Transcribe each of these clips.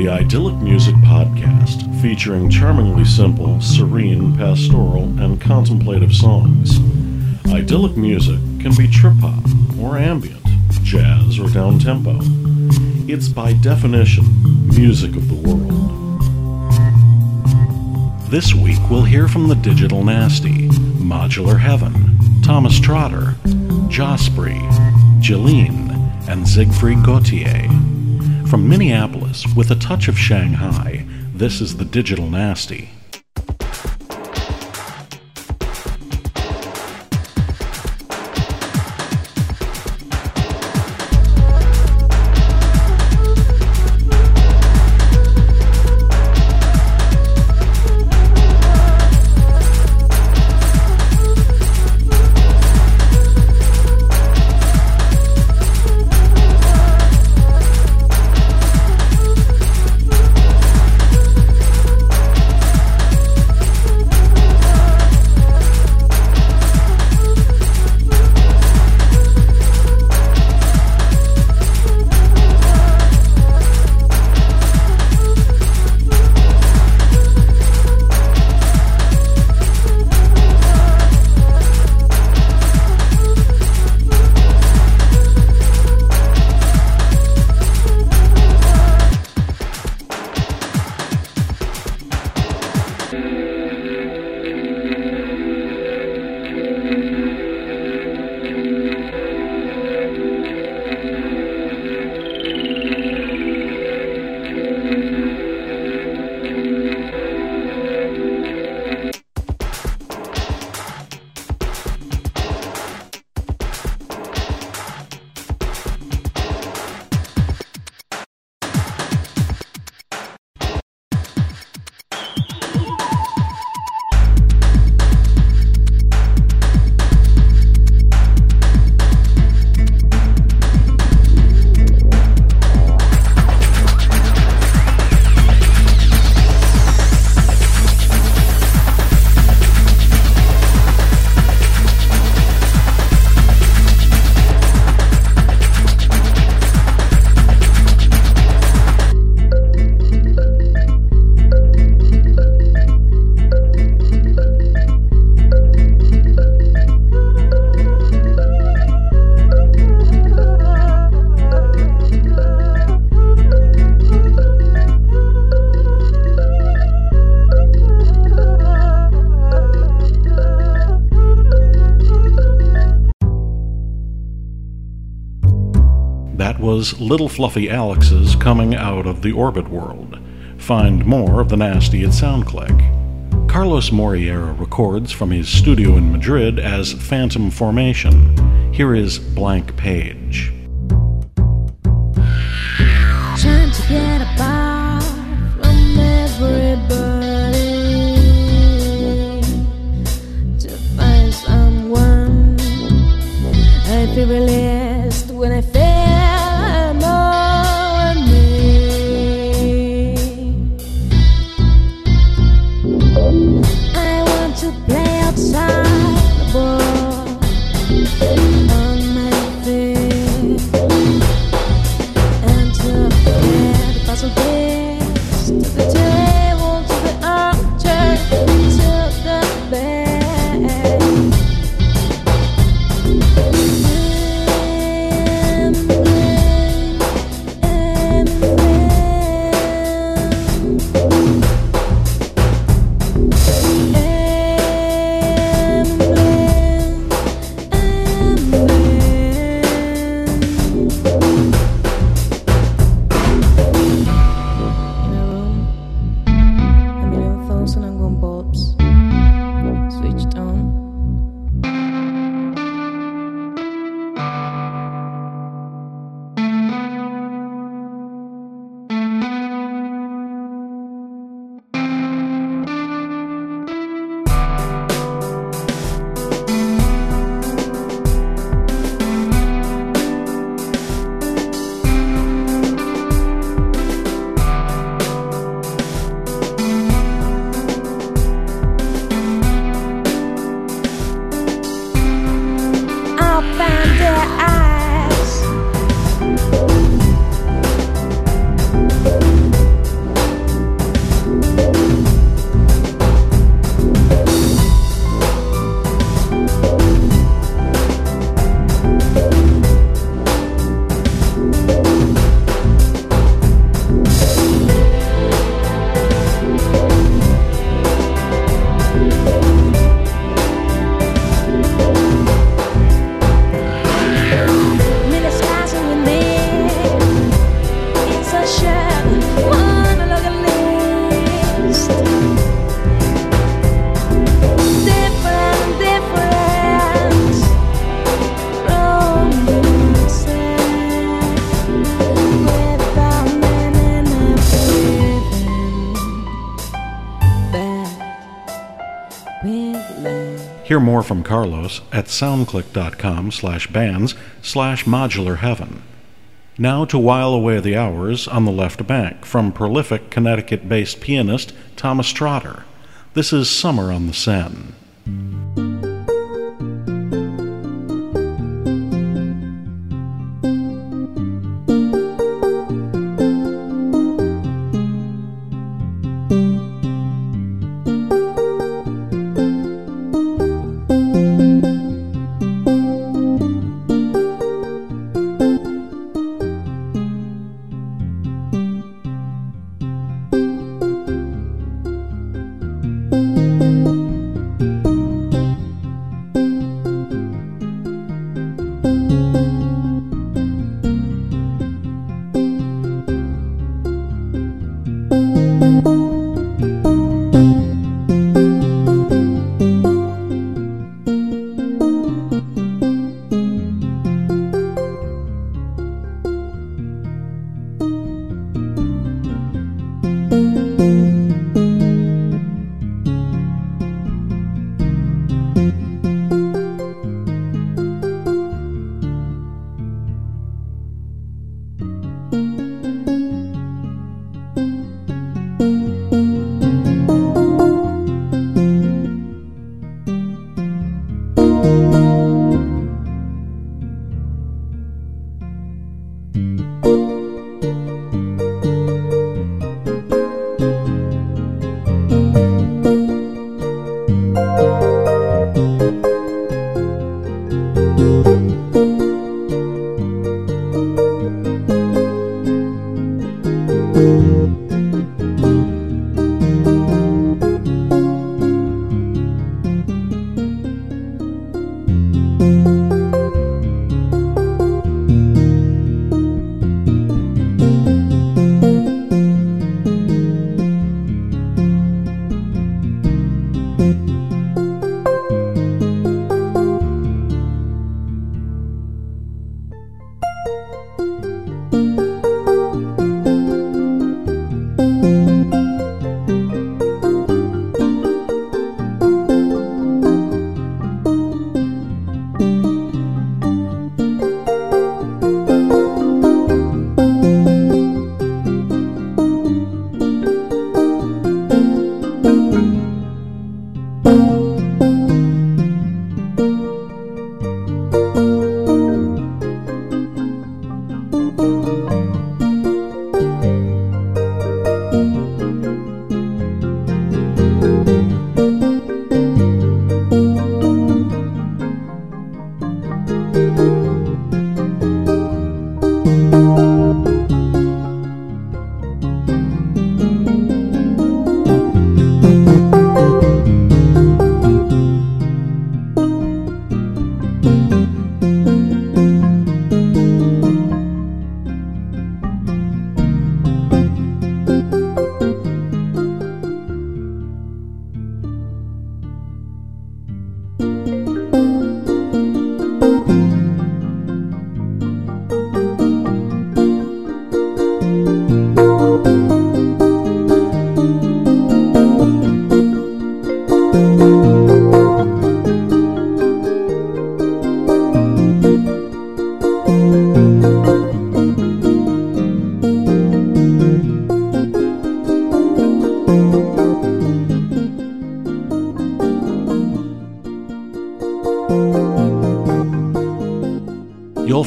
the Idyllic Music Podcast, featuring charmingly simple, serene, pastoral, and contemplative songs. Idyllic music can be trip hop or ambient, jazz or down tempo. It's by definition music of the world. This week we'll hear from the Digital Nasty, Modular Heaven, Thomas Trotter, Jahspre, Jillene, and Siegfried Gautier. From Minneapolis, with a touch of Shanghai, this is the Digital Nasty. Was Little Fluffy Alex's Coming Out of the Orbit World. Find more of the Nasty at SoundClick. Carlos Moreira records from his studio in Madrid as Phantom Formation. Here is Blank Page. To get apart from everybody when I feel more from Carlos at soundclick.com slash bands slash modular heaven. Now to while away the hours on the left bank from prolific Connecticut based pianist Thomas Trotter. This is Summer on the Seine.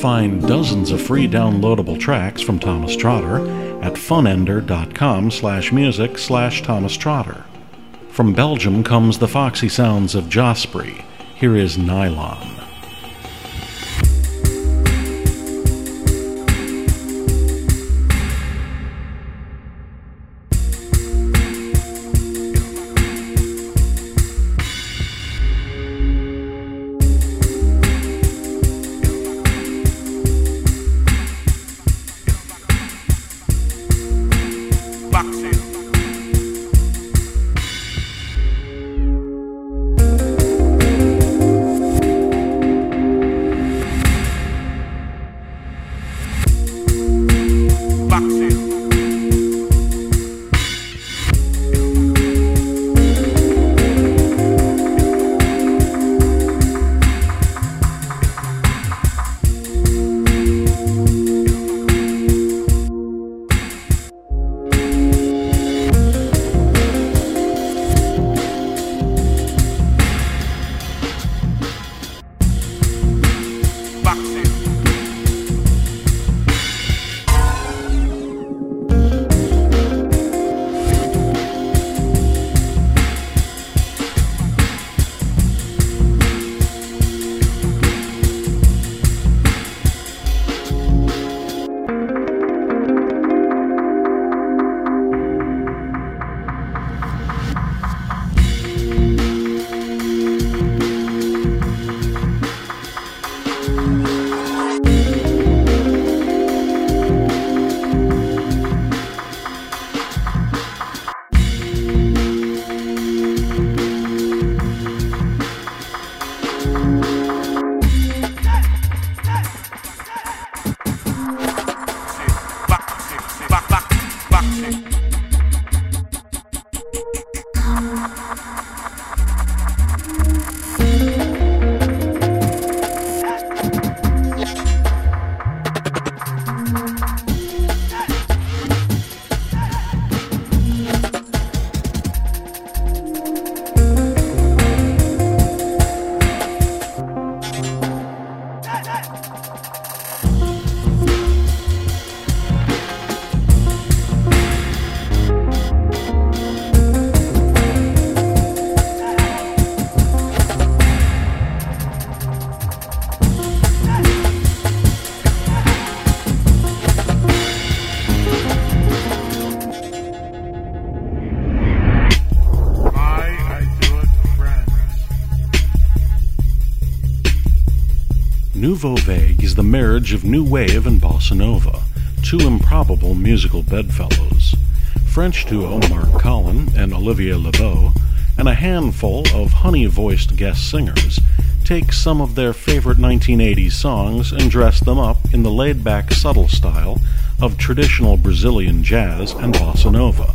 Find dozens of free downloadable tracks from Thomas Trotter at funender.com slash music slash Thomas Trotter. From Belgium comes the foxy sounds of Jahspre. Here is Nylon. Nouveau Vague is the marriage of new wave and bossa nova, two improbable musical bedfellows. French duo Marc Collin and Olivier Libaux, and a handful of honey voiced guest singers, take some of their favorite 1980s songs and dress them up in the laid back, subtle style of traditional Brazilian jazz and bossa nova,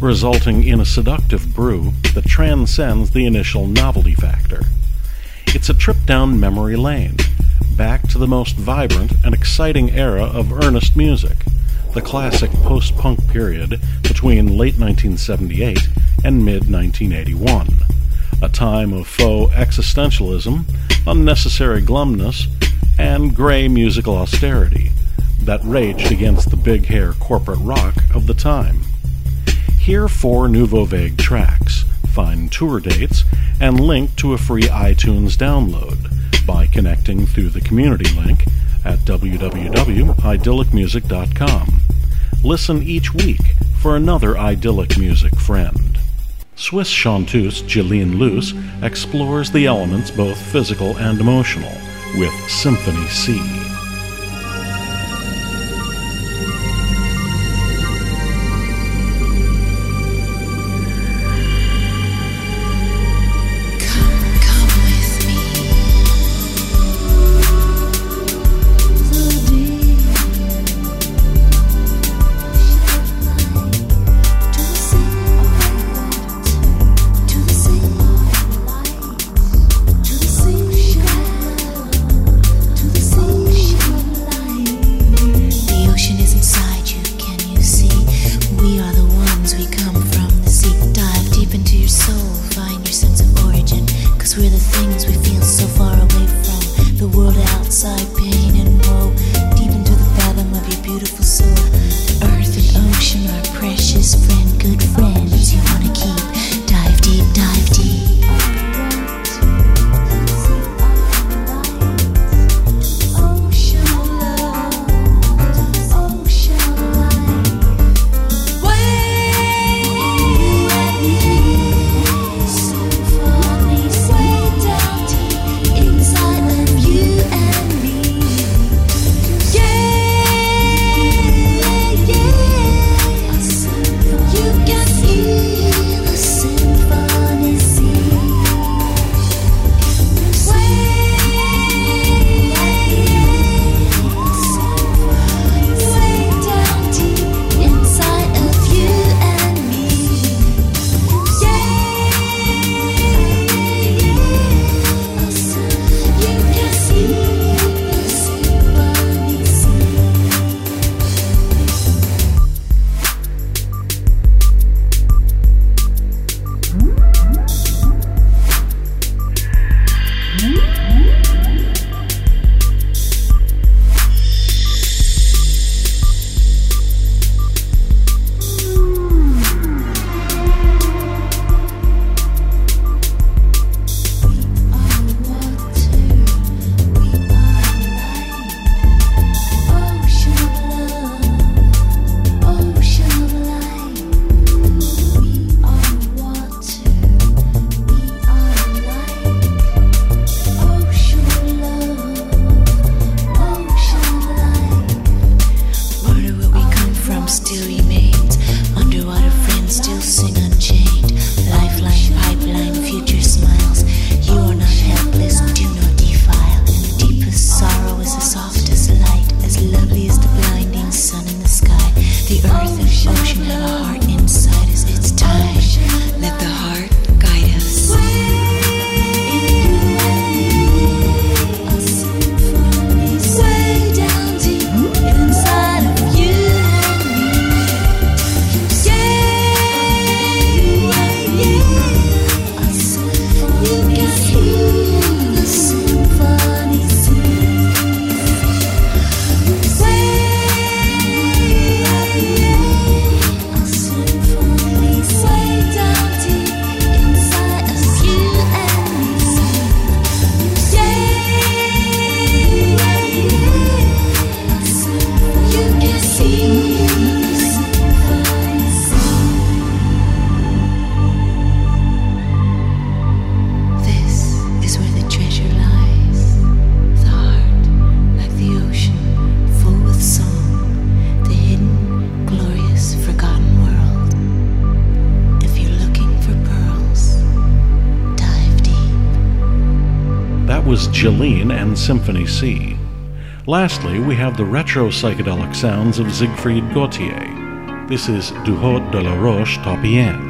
resulting in a seductive brew that transcends the initial novelty factor. It's a trip down memory lane, back to the most vibrant and exciting era of earnest music, the classic post punk period between late 1978 and mid 1981, a time of faux existentialism, unnecessary glumness, and gray musical austerity that raged against the big hair corporate rock of the time. Hear four Nouveau Vague tracks find tour dates, and link to a free iTunes download by connecting through the community link at www.idyllicmusic.com. Listen each week for another idyllic music friend. Swiss chanteuse Jillene Luce explores the elements both physical and emotional with Symphony C. still you. Jillene and Symphony C. Lastly, we have the retro psychedelic sounds of Siegfried Gautier. This is Du Haut de la Roche Taupien.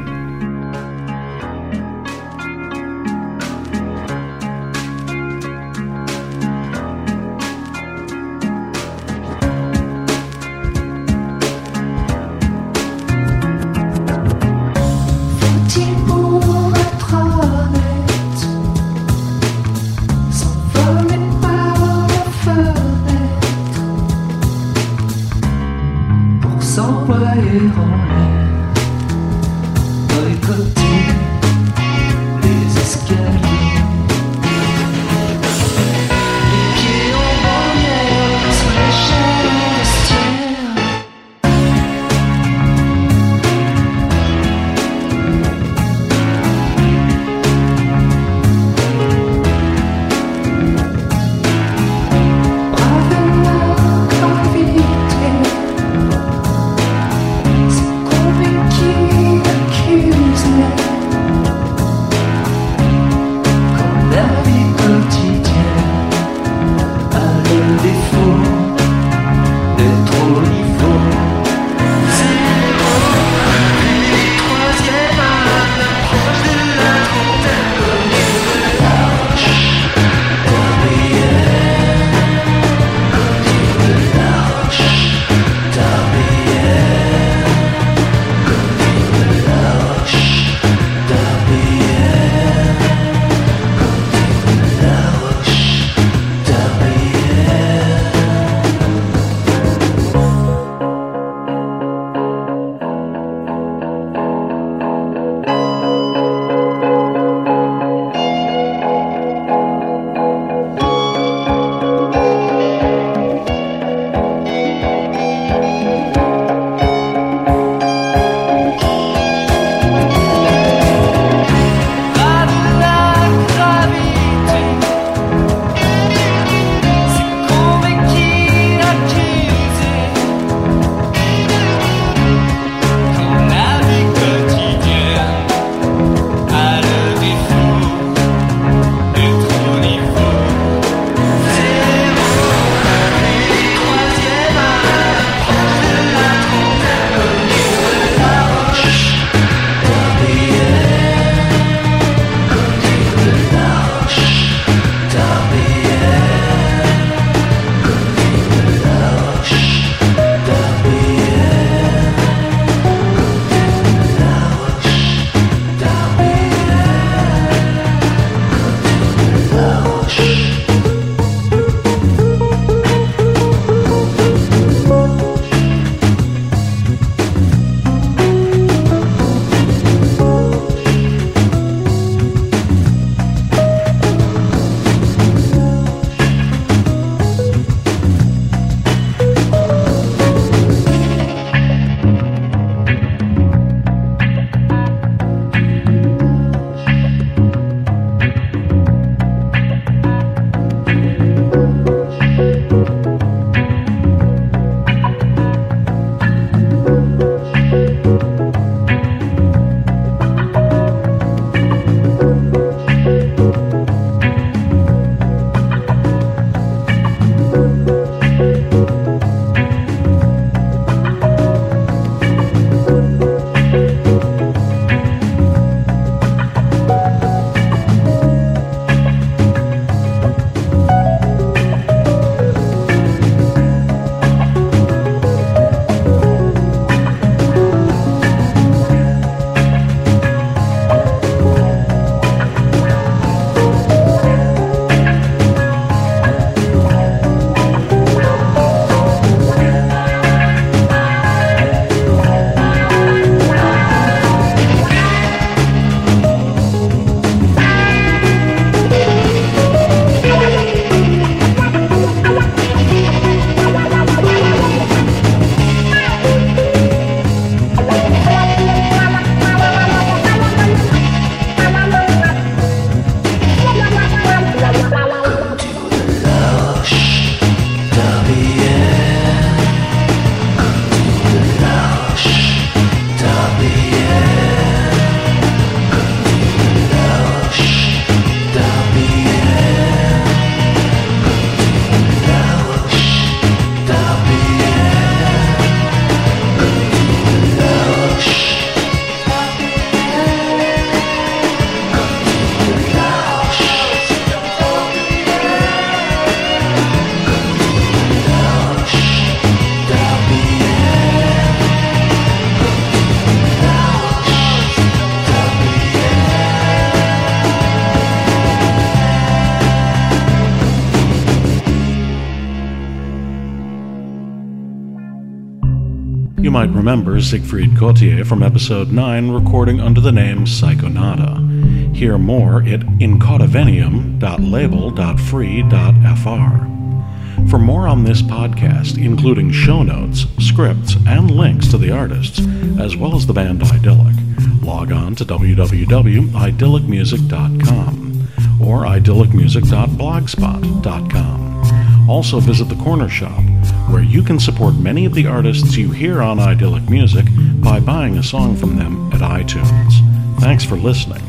You might remember Siegfried Gautier from episode 9 recording under the name Psychonauta. Hear more at incautavenium.label.free.fr. For more on this podcast, including show notes, scripts, and links to the artists, as well as the band Idyllic, log on to www.idyllicmusic.com or idyllicmusic.blogspot.com. Also visit the Corner Shop, where you can support many of the artists you hear on Idyllic Music by buying a song from them at iTunes. Thanks for listening.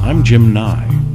I'm Jim Nye.